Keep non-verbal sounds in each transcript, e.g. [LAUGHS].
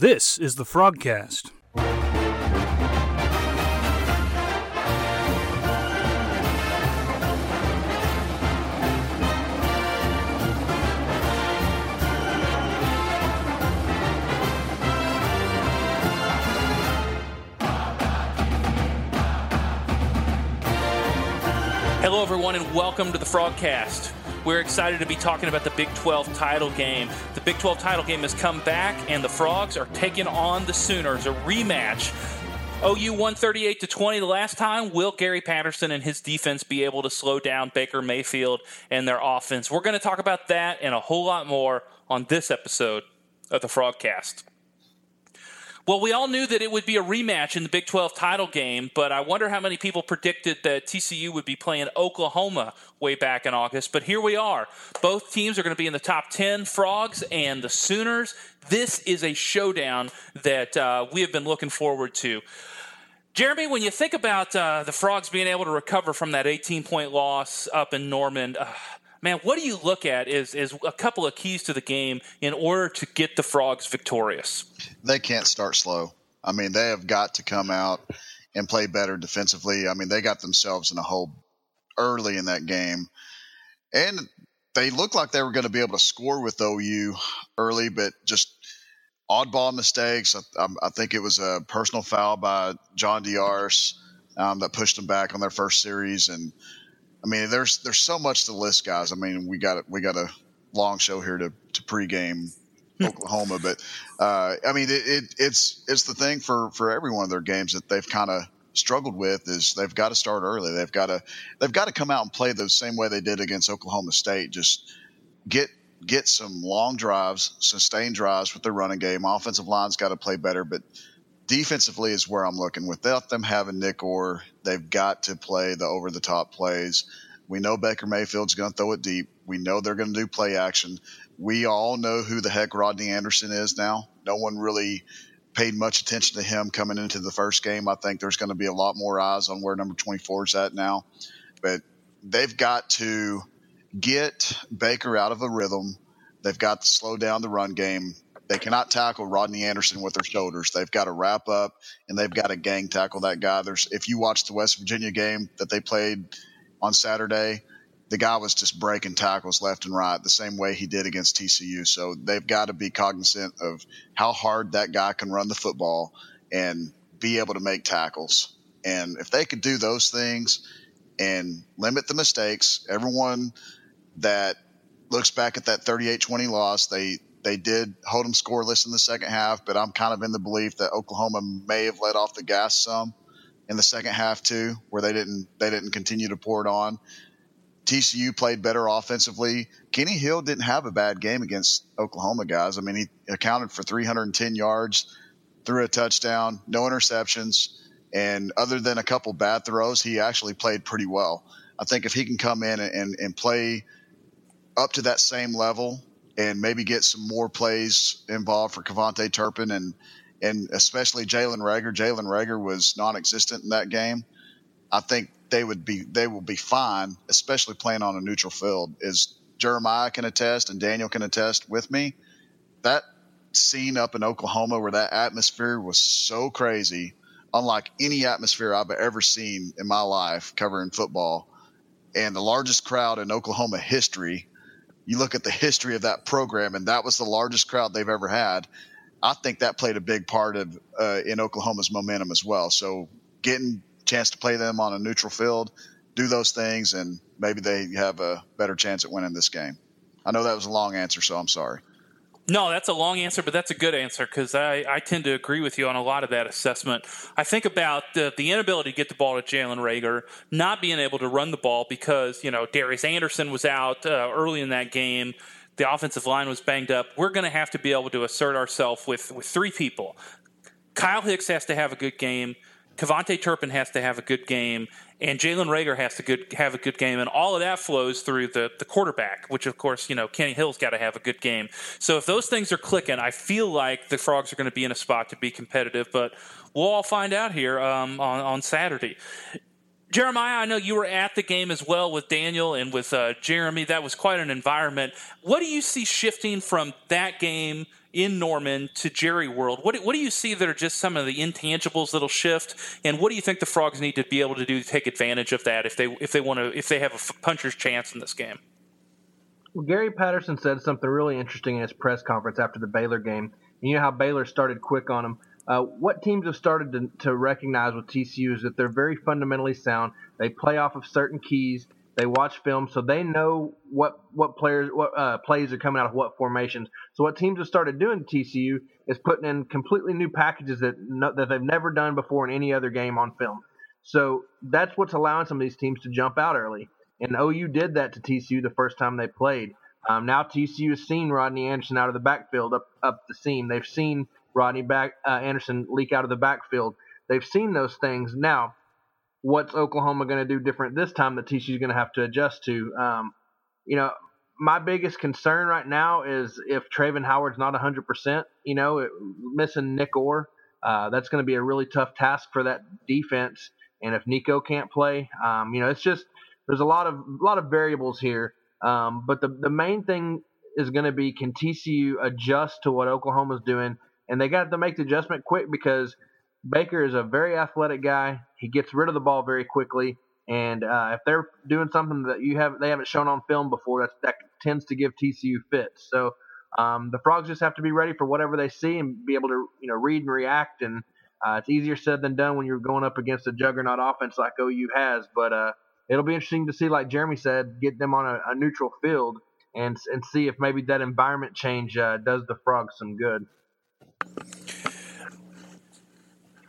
This is the Frogcast. Hello, everyone, and welcome to the Frogcast. We're excited to be talking about the Big 12 title game. The Big 12 title game has come back, and the Frogs are taking on the Sooners, a rematch. OU 138 to 20 the last time. Will Gary Patterson and his defense be able to slow down Baker Mayfield and their offense? We're going to talk about that and a whole lot more on this episode of the Frogcast. Well, we all knew that it would be a rematch in the Big 12 title game, but I wonder how many people predicted that TCU would be playing Oklahoma way back in August. But here we are. Both teams are going to be in the top 10 Frogs and the Sooners. This is a showdown that uh, we have been looking forward to. Jeremy, when you think about uh, the Frogs being able to recover from that 18 point loss up in Norman, uh, man, what do you look at is, is a couple of keys to the game in order to get the Frogs victorious? They can't start slow. I mean, they have got to come out and play better defensively. I mean, they got themselves in a hole early in that game. And they looked like they were going to be able to score with OU early, but just oddball mistakes. I, I think it was a personal foul by John Diarse um, that pushed them back on their first series. And I mean, there's there's so much to list, guys. I mean, we got we got a long show here to to pregame Oklahoma, but uh, I mean, it, it, it's it's the thing for for every one of their games that they've kind of struggled with is they've got to start early. They've got to they've got to come out and play the same way they did against Oklahoma State. Just get get some long drives, sustained drives with their running game. Offensive line's got to play better, but defensively is where I'm looking. Without them having Nick Orr, they've got to play the over the top plays. We know Baker Mayfield's going to throw it deep. We know they're going to do play action. We all know who the heck Rodney Anderson is now. No one really paid much attention to him coming into the first game. I think there's going to be a lot more eyes on where number 24 is at now. But they've got to get Baker out of a rhythm. They've got to slow down the run game. They cannot tackle Rodney Anderson with their shoulders. They've got to wrap up and they've got to gang tackle that guy. There's if you watch the West Virginia game that they played on Saturday, the guy was just breaking tackles left and right the same way he did against TCU. So they've got to be cognizant of how hard that guy can run the football and be able to make tackles. And if they could do those things and limit the mistakes, everyone that looks back at that 38-20 loss, they they did hold them scoreless in the second half, but I'm kind of in the belief that Oklahoma may have let off the gas some in the second half too, where they didn't they didn't continue to pour it on. TCU played better offensively. Kenny Hill didn't have a bad game against Oklahoma guys. I mean, he accounted for 310 yards, threw a touchdown, no interceptions, and other than a couple bad throws, he actually played pretty well. I think if he can come in and, and, and play up to that same level and maybe get some more plays involved for KaVontae Turpin and and especially Jalen Reagor. Jalen Reagor was non-existent in that game. I think they would be they will be fine, especially playing on a neutral field. As Jeremiah can attest and Daniel can attest with me, that scene up in Oklahoma where that atmosphere was so crazy, unlike any atmosphere I've ever seen in my life covering football, and the largest crowd in Oklahoma history you look at the history of that program, and that was the largest crowd they've ever had. I think that played a big part of uh, in Oklahoma's momentum as well. So getting chance to play them on a neutral field, do those things, and maybe they have a better chance at winning this game. I know that was a long answer, so I'm sorry. No, that's a long answer, but that's a good answer because I, I tend to agree with you on a lot of that assessment. I think about the, the inability to get the ball to Jalen Reagor, not being able to run the ball because, you know, Darius Anderson was out uh, early in that game. The offensive line was banged up. We're going to have to be able to assert ourselves with, with three people. Kyle Hicks has to have a good game. KaVontae Turpin has to have a good game, and Jalen Reagor has to good, have a good game, and all of that flows through the, the quarterback, which of course, you know, Kenny Hill's got to have a good game. So if those things are clicking, I feel like the Frogs are going to be in a spot to be competitive, but we'll all find out here um, on, on Saturday. Jeremiah, I know you were at the game as well with Daniel and with uh, Jeremy. That was quite an environment. What do you see shifting from that game in Norman to Jerry World? What, what do you see that are just some of the intangibles that'll shift? And what do you think the Frogs need to be able to do to take advantage of that if they if they want to if they have a puncher's chance in this game? Well, Gary Patterson said something really interesting in his press conference after the Baylor game. You know how Baylor started quick on them. Uh, what teams have started to, to, recognize with TCU is that they're very fundamentally sound. They play off of certain keys. They watch film, so they know what what players what uh, plays are coming out of what formations. So what teams have started doing TCU is putting in completely new packages that no, that they've never done before in any other game on film. So that's what's allowing some of these teams to jump out early. And OU did that to TCU the first time they played. Um, now TCU has seen Rodney Anderson out of the backfield up up the seam. They've seen Rodney back uh, Anderson leak out of the backfield. They've seen those things. Now, what's Oklahoma going to do different this time that TCU is going to have to adjust to? Um, you know, my biggest concern right now is if Travin Howard's not 100%, you know, it, missing Nick Orr, uh, that's going to be a really tough task for that defense. And if Nico can't play, um, you know, it's just there's a lot of a lot of variables here. Um, but the the main thing is going to be can TCU adjust to what Oklahoma's doing and they got to make the adjustment quick because Baker is a very athletic guy. He gets rid of the ball very quickly, and uh, if they're doing something that you have they haven't shown on film before, that that tends to give TCU fits. So um, the frogs just have to be ready for whatever they see and be able to you know read and react. And uh, it's easier said than done when you're going up against a juggernaut offense like OU has, but uh, it'll be interesting to see, like Jeremy said, get them on a, a neutral field and and see if maybe that environment change uh, does the frogs some good.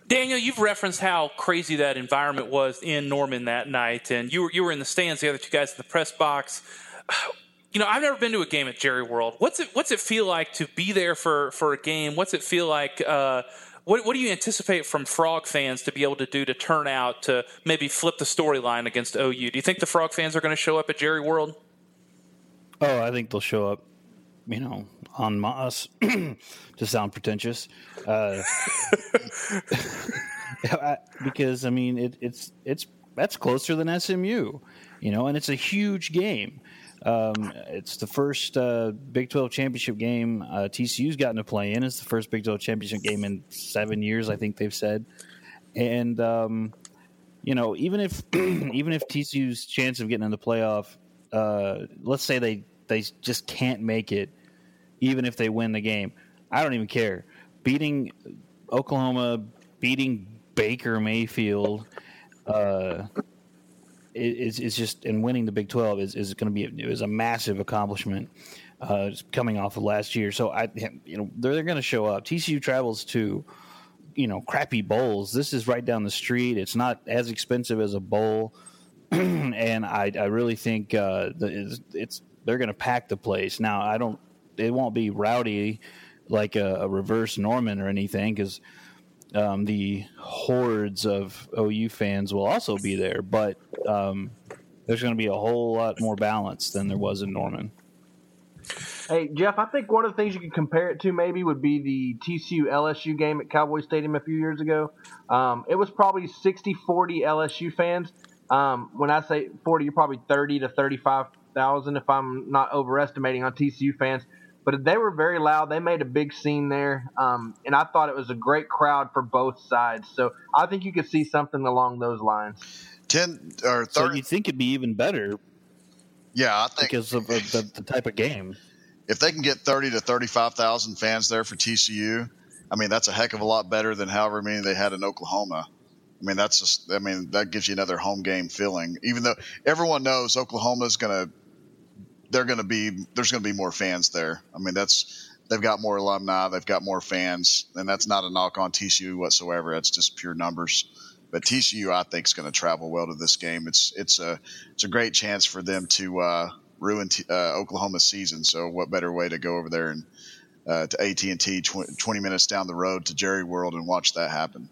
Daniel, you've referenced how crazy that environment was in Norman that night, and you were you were in the stands. The other two guys in the press box. [SIGHS] You know, I've never been to a game at Jerry World. What's it What's it feel like to be there for for a game? What's it feel like? Uh, what, what do you anticipate from Frog fans to be able to do to turn out to maybe flip the storyline against OU? Do you think the Frog fans are going to show up at Jerry World? Oh, I think they'll show up you know, on Moss [CLEARS THROAT] to sound pretentious. Uh, [LAUGHS] because I mean, it, it's it's that's closer than SMU, you know, and it's a huge game. Um, it's the first uh, Big 12 championship game uh, TCU's gotten to play in. It's the first Big 12 championship game in seven years, I think they've said. And um, you know, even if [CLEARS THROAT] even if TCU's chance of getting in the playoff, uh, let's say they they just can't make it even if they win the game. I don't even care. Beating Oklahoma, beating Baker Mayfield, uh, is is just and winning the Big Twelve is, is going to be it was a massive accomplishment uh, coming off of last year. So I you know they're, they're going to show up. TCU travels to you know crappy bowls. This is right down the street. It's not as expensive as a bowl, [CLEARS THROAT] and I I really think uh, it's, it's they're going to pack the place. Now I don't it won't be rowdy like a, a reverse Norman or anything because um, the hordes of OU fans will also be there, but um, there's going to be a whole lot more balance than there was in Norman. Hey Jeff, I think one of the things you could compare it to maybe would be the TCU LSU game at Cowboy Stadium a few years ago. Um, it was probably 60-40 LSU fans. Um, when I say 40, you're probably 30 to 35,000 if I'm not overestimating on TCU fans but they were very loud. They made a big scene there, um, and I thought it was a great crowd for both sides. So I think you could see something along those lines. Ten or 30. so you think it'd be even better? Yeah, I think because of the, the type of game. If they can get thirty to thirty-five thousand fans there for TCU, I mean that's a heck of a lot better than however many they had in Oklahoma. I mean that's just, I mean that gives you another home game feeling. Even though everyone knows Oklahoma is going to they're going to be there's going to be more fans there. I mean, that's they've got more alumni, they've got more fans, and that's not a knock on TCU whatsoever. That's just pure numbers. But TCU, I think, is going to travel well to this game. It's it's a it's a great chance for them to uh, ruin t- uh, Oklahoma's season. So, what better way to go over there and uh, to AT and T, twenty minutes down the road to Jerry World and watch that happen?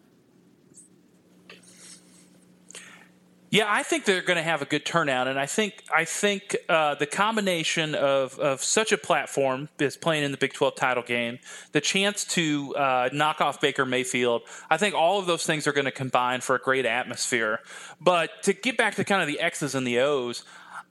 Yeah, I think they're going to have a good turnout, and I think I think uh, the combination of, of such a platform as playing in the Big Twelve title game, the chance to uh, knock off Baker Mayfield, I think all of those things are going to combine for a great atmosphere. But to get back to kind of the X's and the O's,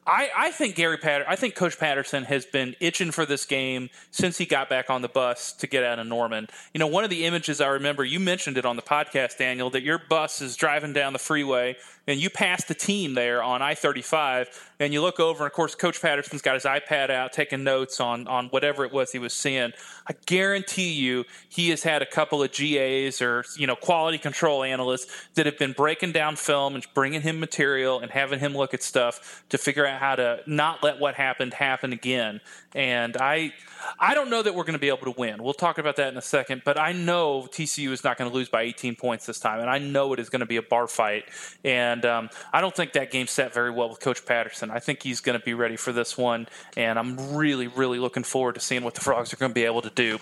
I, I think Gary Patter, I think Coach Patterson has been itching for this game since he got back on the bus to get out of Norman. You know, one of the images I remember, you mentioned it on the podcast, Daniel, that your bus is driving down the freeway and you pass the team there on I 35, and you look over, and of course, Coach Patterson's got his iPad out taking notes on, on whatever it was he was seeing. I guarantee you he has had a couple of GAs or, you know, quality control analysts that have been breaking down film and bringing him material and having him look at stuff to figure out how to not let what happened happen again. And I, I don't know that we're going to be able to win. We'll talk about that in a second, but I know TCU is not going to lose by 18 points this time, and I know it is going to be a bar fight. And um, I don't think that game set very well with Coach Patterson. I think he's going to be ready for this one, and I'm really, really looking forward to seeing what the Frogs are going to be able to do.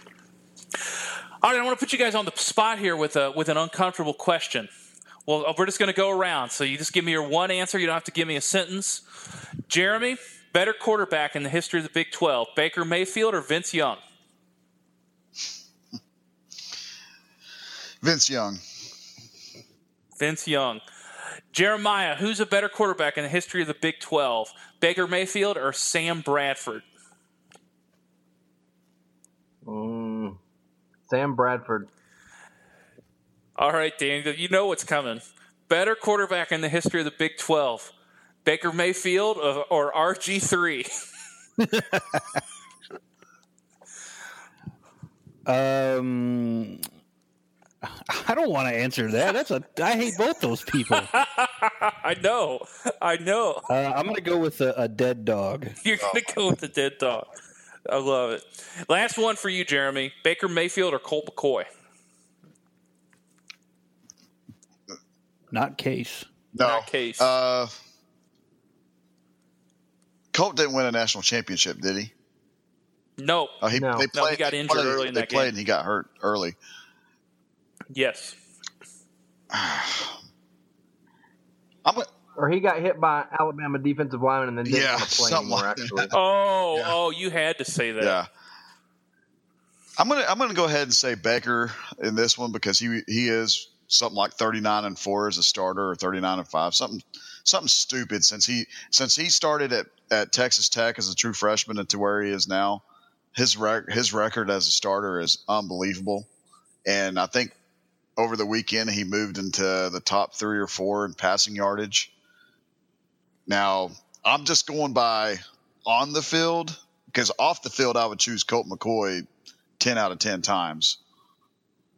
All right, I want to put you guys on the spot here with a with an uncomfortable question. Well, we're just going to go around, so you just give me your one answer. You don't have to give me a sentence. Jeremy, better quarterback in the history of the Big 12, Baker Mayfield or Vince Young? Vince Young. Vince Young. Jeremiah, who's a better quarterback in the history of the Big 12, Baker Mayfield or Sam Bradford? Mm, Sam Bradford. All right, Daniel, you know what's coming. Better quarterback in the history of the Big 12, Baker Mayfield or, or RG3? [LAUGHS] [LAUGHS] Um, [LAUGHS] I don't want to answer that. That's a. I hate both those people. Uh, [LAUGHS] I know. I know. I'm going to go with a, a dead dog. You're going to go with a dead dog. I love it. Last one for you, Jeremy. Baker Mayfield or Colt McCoy? Not case. No. Not case. Uh, Colt didn't win a national championship, did he? No. Oh, he, No. They No, he played, got they injured played- early in they that played game. and he got hurt early. Yes. [SIGHS] I'm gonna, Or he got hit by Alabama defensive lineman and then didn't Yeah, want to play something anymore. like that. Actually, Oh, Yeah. oh, you had to say that. yeah. I'm gonna I'm gonna go ahead and say Baker in this one because he he is something like 39 and four as a starter or 39 and five something something stupid since he since he started at, at Texas Tech as a true freshman and to where he is now his rec- his record as a starter is unbelievable and I think over the weekend he moved into the top three or four in passing yardage. Now I'm just going by on the field because off the field I would choose Colt McCoy ten out of ten times,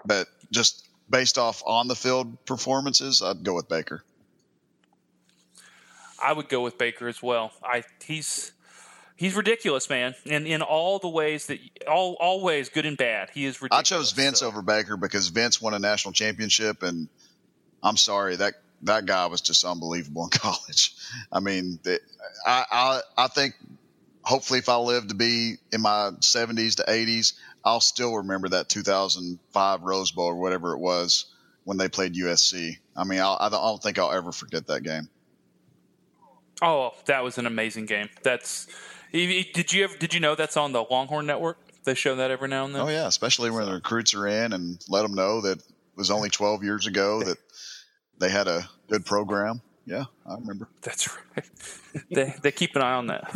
but just based off on the field performances, I'd go with Baker. I would go with Baker as well. I he's he's ridiculous, man. And in all the ways that all all ways, good and bad, he is ridiculous. I chose Vince So- over Baker because Vince won a national championship, and I'm sorry that that guy was just unbelievable in [LAUGHS] college. I mean, the- I I, I think hopefully if I live to be in my 70s to 80s, I'll still remember that 2005 Rose Bowl or whatever it was when they played USC. I mean, I'll, I don't think I'll ever forget that game. Oh, that was an amazing game. That's did you ever did you know that's on the Longhorn Network? They show that every now and then. Oh yeah, especially when the recruits are in and let them know that it was only 12 years ago [LAUGHS] that they had a good program. Yeah, I remember. That's right. [LAUGHS] they they keep an eye on that.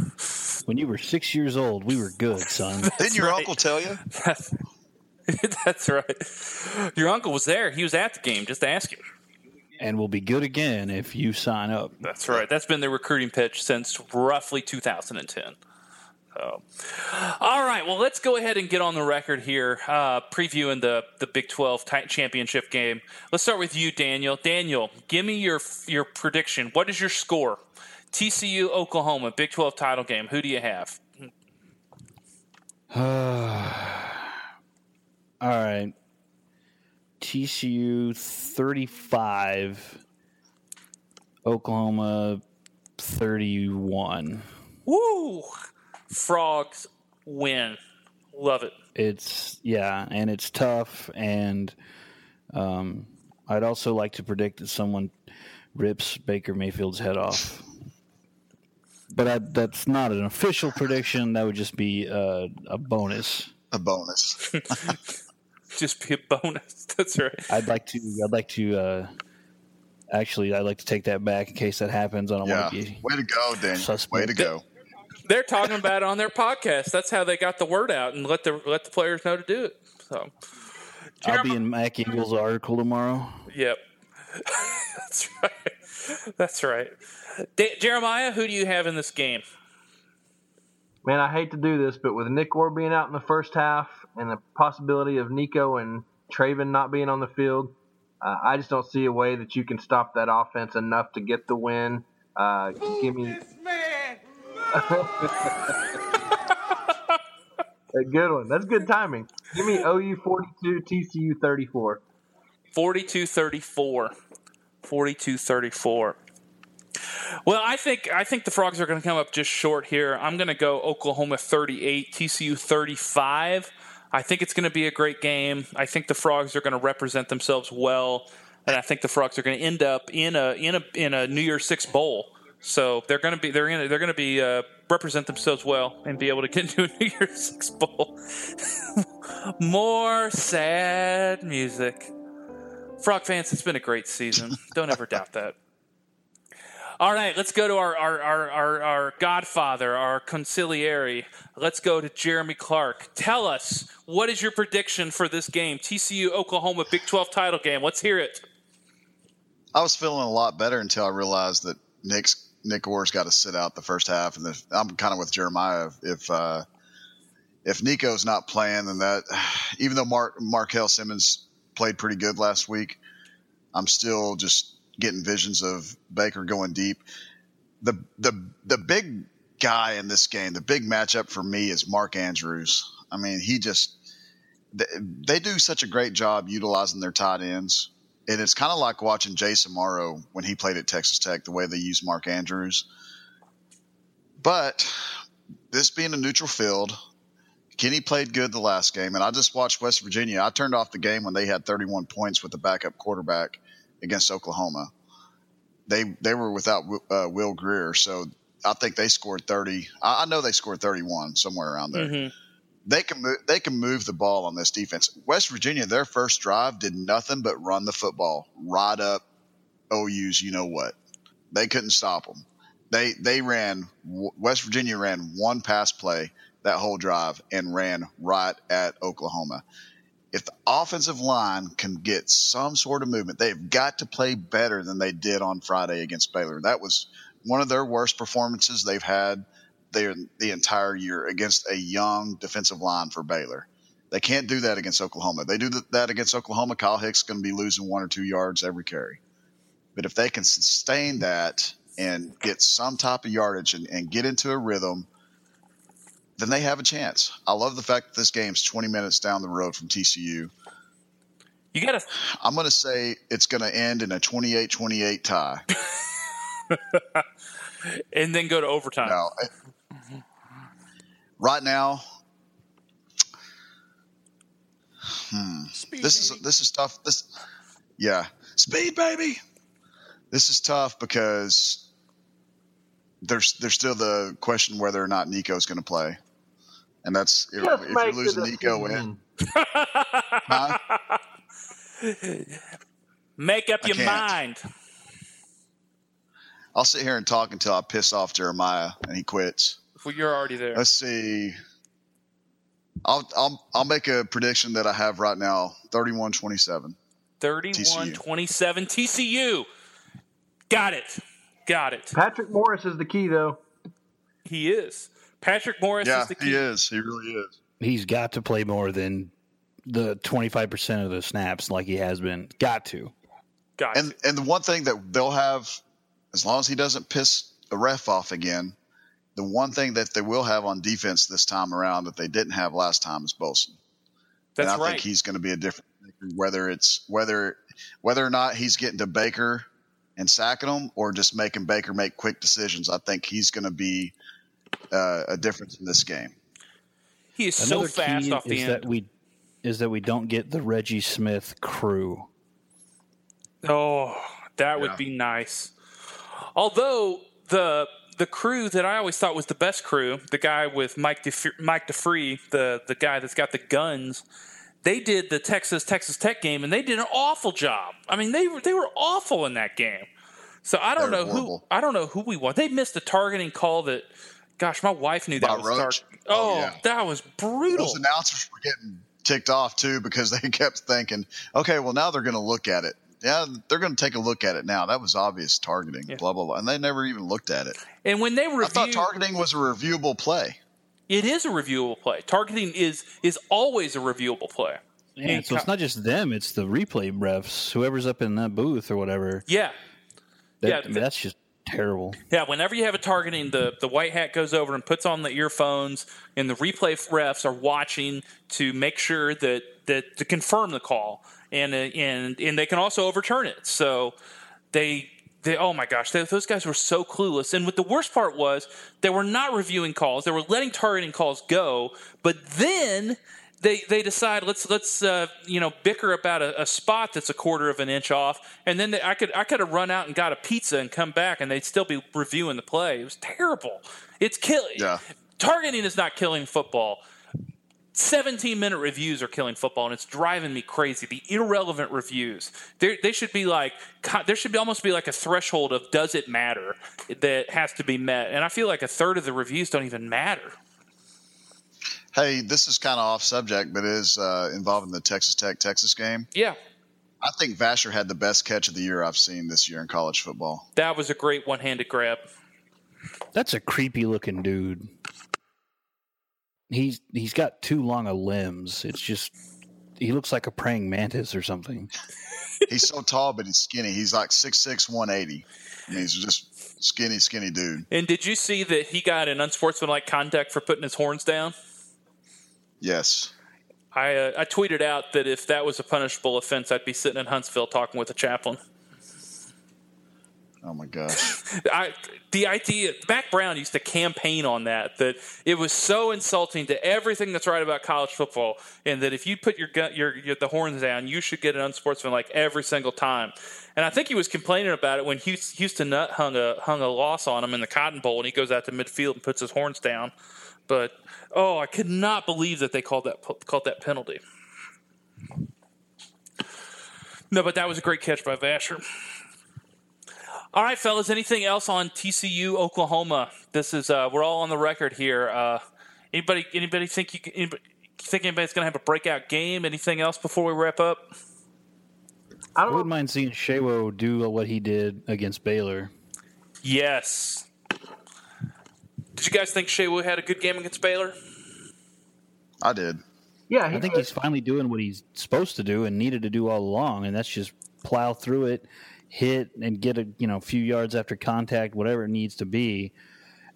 When you were six years old, we were good, son. [LAUGHS] Didn't your right. uncle tell you? That's, that's right. Your uncle was there. He was at the game. Just to ask him. and we'll be good again if you sign up. That's right. That's been the recruiting pitch since roughly 2010. So, all right. Well, let's go ahead and get on the record here, uh, previewing the the Big 12 ti- championship game. Let's start with you, Daniel. Daniel, give me your your prediction. What is your score? TCU Oklahoma Big 12 title game. Who do you have? [SIGHS] All right. TCU 35, Oklahoma 31. Woo! Frogs win. Love it. It's, yeah, and it's tough. And um, I'd also like to predict that someone rips Baker Mayfield's head off. But I, that's not an official prediction. That would just be uh, a bonus. A bonus. [LAUGHS] [LAUGHS] just be a bonus. [LAUGHS] That's right. I'd like to. I'd like to. Uh, actually, I'd like to take that back in case that happens. I don't yeah. want to be. Way to go, Daniel. Suspect. Way to go. They're talking about it on their podcast. That's how they got the word out and let the let the players know to do it. So I'll be in Mac Engel's article tomorrow. Yep. [LAUGHS] That's right. That's right. Da- Jeremiah, who do you have in this game? Man, I hate to do this, but with Nick Orr being out in the first half and the possibility of Nico and Travin not being on the field, uh, I just don't see a way that you can stop that offense enough to get the win. Uh, give me. A good one. That's good timing. Give me OU 42, TCU 34. 42 34. 42 34. Well, I think I think the Frogs are going to come up just short here. I'm going to go Oklahoma 38, TCU 35. I think it's going to be a great game. I think the Frogs are going to represent themselves well, and I think the Frogs are going to end up in a in a in a New Year's Six bowl. So they're going to be they're going to they're going to be uh, represent themselves well and be able to get [LAUGHS] into a New Year's Six bowl. [LAUGHS] More sad music. Frog fans, it's been a great season. Don't ever doubt that. All right, let's go to our, our, our, our, our godfather, our conciliary. Let's go to Jeremy Clark. Tell us, what is your prediction for this game? TCU Oklahoma Big 12 title game. Let's hear it. I was feeling a lot better until I realized that Nick's Nick Orr's got to sit out the first half, and the, I'm kind of with Jeremiah. If uh, if Nico's not playing, then that [SIGHS] even though Mark Markel Simmons played pretty good last week, I'm still just getting visions of Baker going deep. The the the big guy in this game, the big matchup for me is Mark Andrews. I mean, he just they, they do such a great job utilizing their tight ends and it's kind of like watching Jace Amaro when he played at Texas Tech, the way they use Mark Andrews. But this being a neutral field, Kenny played good the last game, and I just watched West Virginia. I turned off the game when they had 31 points with the backup quarterback against Oklahoma. They they were without uh, Will Grier, so I think they scored 30. I, I, know they scored 31 somewhere around there. Mm-hmm they can move, they can move the ball on this defense. West Virginia, their first drive did nothing but run the football right up OU's. You know what? They couldn't stop them. They they ran West Virginia ran one pass play that whole drive and ran right at Oklahoma. If the offensive line can get some sort of movement, they've got to play better than they did on Friday against Baylor. That was one of their worst performances they've had the, the entire year against a young defensive line for Baylor. They can't do that against Oklahoma. They do that against Oklahoma. Kyle Hicks is going to be losing one or two yards every carry. But if they can sustain that and get some type of yardage and, and get into a rhythm, then they have a chance. I love the fact that this game's 20 minutes down the road from TCU. You got to. I'm going to say it's going to end in a 28 28 tie. [LAUGHS] and then go to overtime. No, right now, hmm, speed, this baby. is this is tough. This, yeah, speed, baby. This is tough because there's there's still the question whether or not Nico's going to play, and that's if, if you're losing Nico in. huh? [LAUGHS] Make up your mind. I'll sit here and talk until I piss off Jeremiah and he quits. Well, you're already there. Let's see. I'll I'll I'll make a prediction that I have right now. 31-27. 31-27 TCU. Got it. Got it. Patrick Morris is the key though. He is. Patrick Morris yeah, is the key. He is. He really is. He's got to play more than the 25% of the snaps like he has been. Got to. Got and to. and the one thing that they'll have as long as he doesn't piss a ref off again, the one thing that they will have on defense this time around that they didn't have last time is Boesen. That's and I right. think he's going to be a different whether it's whether whether or not he's getting to Baker and sacking him or just making Baker make quick decisions. I think he's going to be uh, a difference in this game. He is Another so fast off the is end. That we, is that we don't get the Reggie Smith crew. Oh, That would be nice. Although the the crew that I always thought was the best crew, the guy with Mike DeF- Mike Defee, the the guy that's got the guns, they did the Texas Texas Tech game and they did an awful job. I mean, they were they were awful in that game. So I don't know were who. I don't know who we want. They missed a targeting call that. Gosh, my wife knew that By was Roach? tar- Oh, Oh, yeah. that was brutal. Those announcers were getting ticked off too because they [LAUGHS] kept thinking, okay, well now they're going to look at it. Yeah, they're going to take a look at it now. That was obvious targeting. Yeah. Blah blah blah, and they never even looked at it. And when they reviewed, I thought targeting was a reviewable play. it is a reviewable play. Targeting is is always a reviewable play. Yeah, And so it's not just them; it's the replay refs, whoever's up in that booth or whatever. Yeah, That, Yeah, I mean, that's just terrible. yeah. Whenever you have a targeting, the the white hat goes over and puts on the earphones, and the replay refs are watching to make sure that that to confirm the call, and and and they can also overturn it. So they. They, oh my gosh, they, those guys were so clueless. And what the worst part was, they were not reviewing calls; they were letting targeting calls go. But then they they decide let's let's uh, you know bicker about a, a spot that's a quarter of an inch off, and then they, I could I could have run out and got a pizza and come back, and they'd still be reviewing the play. It was terrible. It's killing. Yeah. Targeting is not killing football. 17 minute reviews are killing football and it's driving me crazy the irrelevant reviews They're, they should be like there should be almost be like a threshold of does it matter that has to be met and i feel like a third of the reviews don't even matter Hey, this is kind of off subject, but it is uh, involving the Texas Tech Texas game. yeah I think Vasher had the best catch of the year I've seen this year in college football. that was a great one-handed grab That's a creepy looking dude. He's he's got too long of limbs. It's just he looks like a praying mantis or something. [LAUGHS] He's so tall, but he's skinny. He's like 6'6", 180. I mean, he's just skinny, skinny dude. and did you see that he got an unsportsmanlike conduct for putting his horns down Yes. I, uh, I tweeted out that if that was a punishable offense, I'd be sitting in Huntsville talking with a chaplain. Oh my gosh. [LAUGHS] I, the idea, Mack Brown used to campaign on that, that it was so insulting to everything that's right about college football, and that if you put your, gun, your, your the horns down, you should get an unsportsmanlike every single time. And I think he was complaining about it when Houston, Nutt hung a hung a loss on him in the Cotton Bowl, and he goes out to midfield and puts his horns down. But oh, I could not believe that they called that called that penalty. No, but that was a great catch by Vasher. All right, fellas. Anything else on TCU Oklahoma? This is uh, we're all on the record here. Uh, anybody? Anybody think you? Anybody, think anybody's going to have a breakout game? Anything else before we wrap up? I I don't wouldn't know. mind seeing Sewo do what he did against Baylor. Yes. Did you guys think Shaywood had a good game against Baylor? I did. Yeah, I think did. he's finally doing what he's supposed to do and needed to do all along, and that's just plow through it, hit, and get a you know few yards after contact, whatever it needs to be.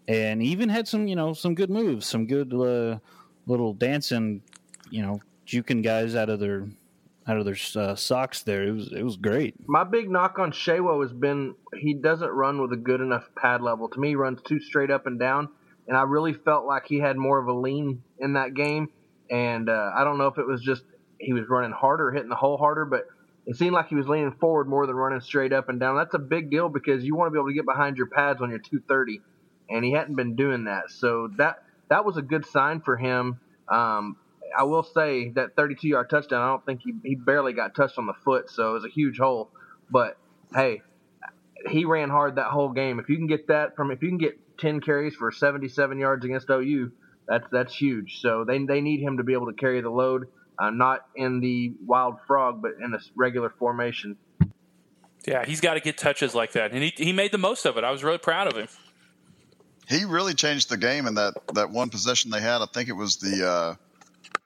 And even had some you know some good moves, some good uh, little dancing, you know, juking guys out of their out of their uh, socks. There, it was it was great. My big knock on Sewo has been he doesn't run with a good enough pad level. To me, he runs too straight up and down, and I really felt like he had more of a lean in that game. And uh, I don't know if it was just he was running harder, hitting the hole harder, but it seemed like he was leaning forward more than running straight up and down. That's a big deal because you want to be able to get behind your pads when you're 230, and he hadn't been doing that. So that that was a good sign for him. Um, I will say that 32 yard touchdown, I don't think he, he barely got touched on the foot, so it was a huge hole. But hey, he ran hard that whole game. If you can get that from, if you can get 10 carries for 77 yards against OU, that's that's huge. So they they need him to be able to carry the load, uh, not in the wild frog, but in a regular formation. Yeah, he's got to get touches like that, and he he made the most of it. I was really proud of him. He really changed the game in that, that one possession they had. I think it was the uh,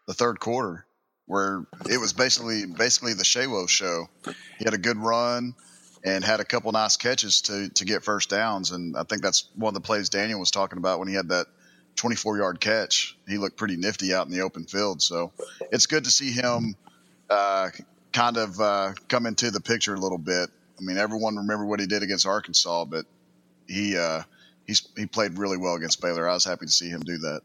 the third quarter where it was basically basically the Sewo show. He had a good run and had a couple nice catches to to get first downs, and I think that's one of the plays Daniel was talking about when he had that 24 yard catch. He looked pretty nifty out in the open field, so it's good to see him uh, kind of uh, come into the picture a little bit. I mean, everyone remember what he did against Arkansas, but he uh, he played really well against Baylor. I was happy to see him do that.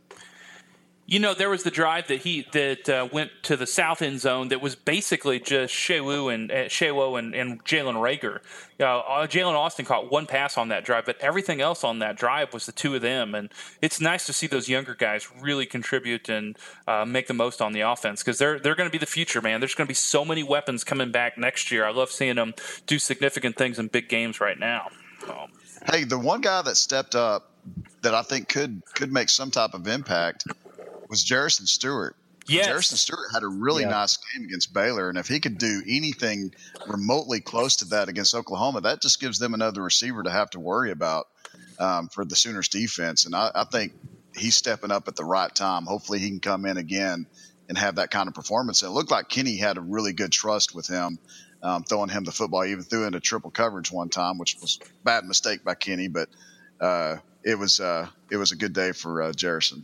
You know, there was the drive that he that uh, went to the south end zone that was basically just Sewo and uh, Sewo and, and Jalen Reagor. Uh, Jalen Austin caught one pass on that drive, but everything else on that drive was the two of them. And it's nice to see those younger guys really contribute and uh, make the most on the offense because they're they're going to be the future, man. There's going to be so many weapons coming back next year. I love seeing them do significant things in big games right now. Um, hey, the one guy that stepped up that I think could could make some type of impact was Jerrison Stewart. Yes. Jerrison Stewart had a really Yeah. nice game against Baylor, and if he could do anything remotely close to that against Oklahoma, that just gives them another receiver to have to worry about um, for the Sooners defense. And I, I think he's stepping up at the right time. Hopefully, he can come in again and have that kind of performance. And it looked like Kenny had a really good trust with him, um, throwing him the football. He even threw into triple coverage one time, which was a bad mistake by Kenny, but uh, it was uh, it was a good day for uh, Jerrison.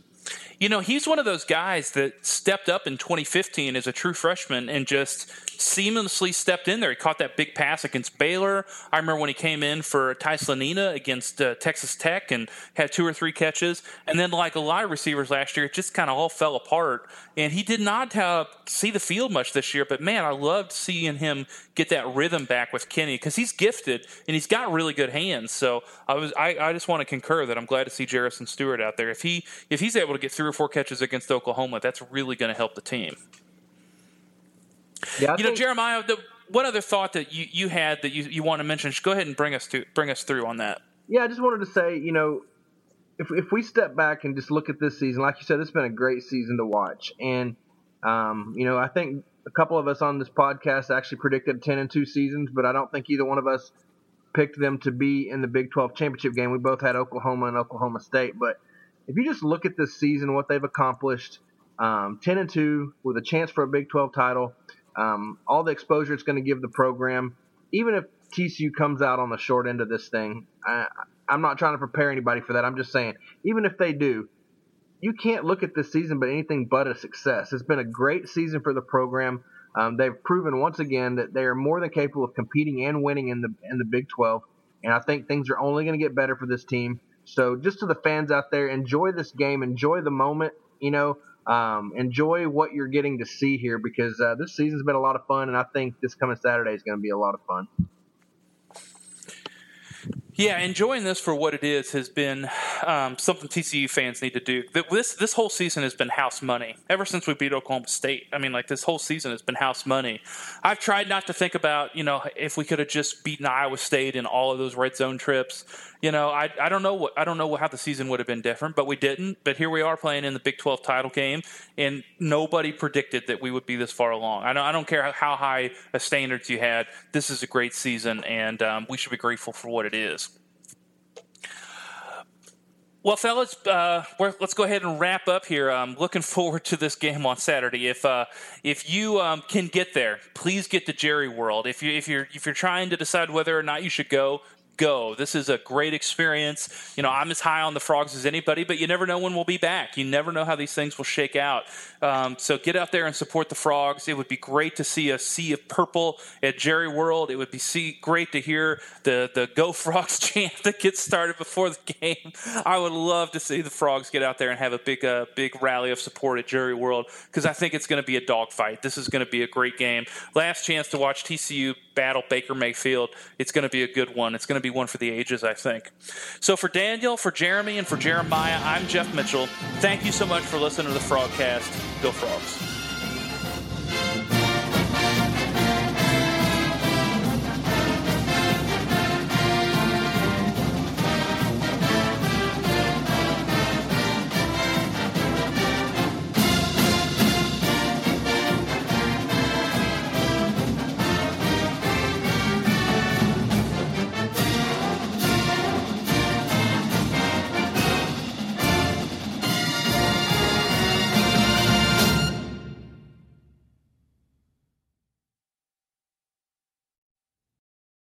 You know, he's one of those guys that stepped up in 2015 as a true freshman and just seamlessly stepped in there. He caught that big pass against Baylor. I remember when he came in for Ty Slanina against uh, Texas Tech and had two or three catches. And then, like a lot of receivers last year, it just kind of all fell apart. And he did not uh, see the field much this year. But man, I loved seeing him get that rhythm back with Kenny because he's gifted and he's got really good hands. So I was, I, I just want to concur that I'm glad to see Jerrison Stewart out there. If he, if he's able to get three or four catches against Oklahoma, that's really going to help the team. Yeah, I You know, Jeremiah, the, what other thought that you, you had that you, you want to mention? Just go ahead and bring us to bring us through on that. Yeah, I just wanted to say, you know, if if we step back and just look at this season, like you said, it's been a great season to watch, and um, you know, I think a couple of us on this podcast actually predicted ten and two seasons, but I don't think either one of us picked them to be in the Big Twelve championship game. We both had Oklahoma and Oklahoma State, but if you just look at this season, what they've accomplished, um, ten and two with a chance for a Big Twelve title, um, all the exposure it's going to give the program, even if TCU comes out on the short end of this thing, I, I'm not trying to prepare anybody for that. I'm just saying, even if they do, you can't look at this season but anything but a success. It's been a great season for the program. Um, they've proven once again that they are more than capable of competing and winning in the in the Big 12, and I think things are only going to get better for this team. So, just to the fans out there, enjoy this game, enjoy the moment. You know, um, enjoy what you're getting to see here because uh, this season's been a lot of fun, and I think this coming Saturday is going to be a lot of fun. Yeah, enjoying this for what it is has been um, something TCU fans need to do. This this whole season has been house money ever since we beat Oklahoma State. I mean, like this whole season has been house money. I've tried not to think about you know if we could have just beaten Iowa State in all of those red zone trips. You know, I I don't know what I don't know how the season would have been different, but we didn't. But here we are playing in the Big Twelve title game, and nobody predicted that we would be this far along. I don't I don't care how- high a standards you had. This is a great season, and um, we should be grateful for what it is. Well, fellas, uh, let's go ahead and wrap up here. I'm looking [LAUGHS] forward to this game on Saturday. If uh, if you um, can get there, please get to Jerry World. If you if you're if you're trying to decide whether or not you should go, go. This is a great experience. You know, I'm as high on the frogs as anybody, but you never know when we'll be back. You never know how these things will shake out. Um, so get out there and support the frogs. It would be great to see a sea of purple at Jerry World. It would be see, great to hear the the Go [LAUGHS] Frogs chant that gets started before the game. I would love to see the frogs get out there and have a big uh, big rally of support at Jerry World because I think it's going to be a dogfight. This is going to be a great game. Last chance to watch TCU battle Baker Mayfield. It's going to be a good one. It's going to be one for the ages, I think. So for Daniel, for Jeremy, and for Jeremiah, I'm Jeff Mitchell. Thank you so much for listening to the Frogcast. Go Frogs.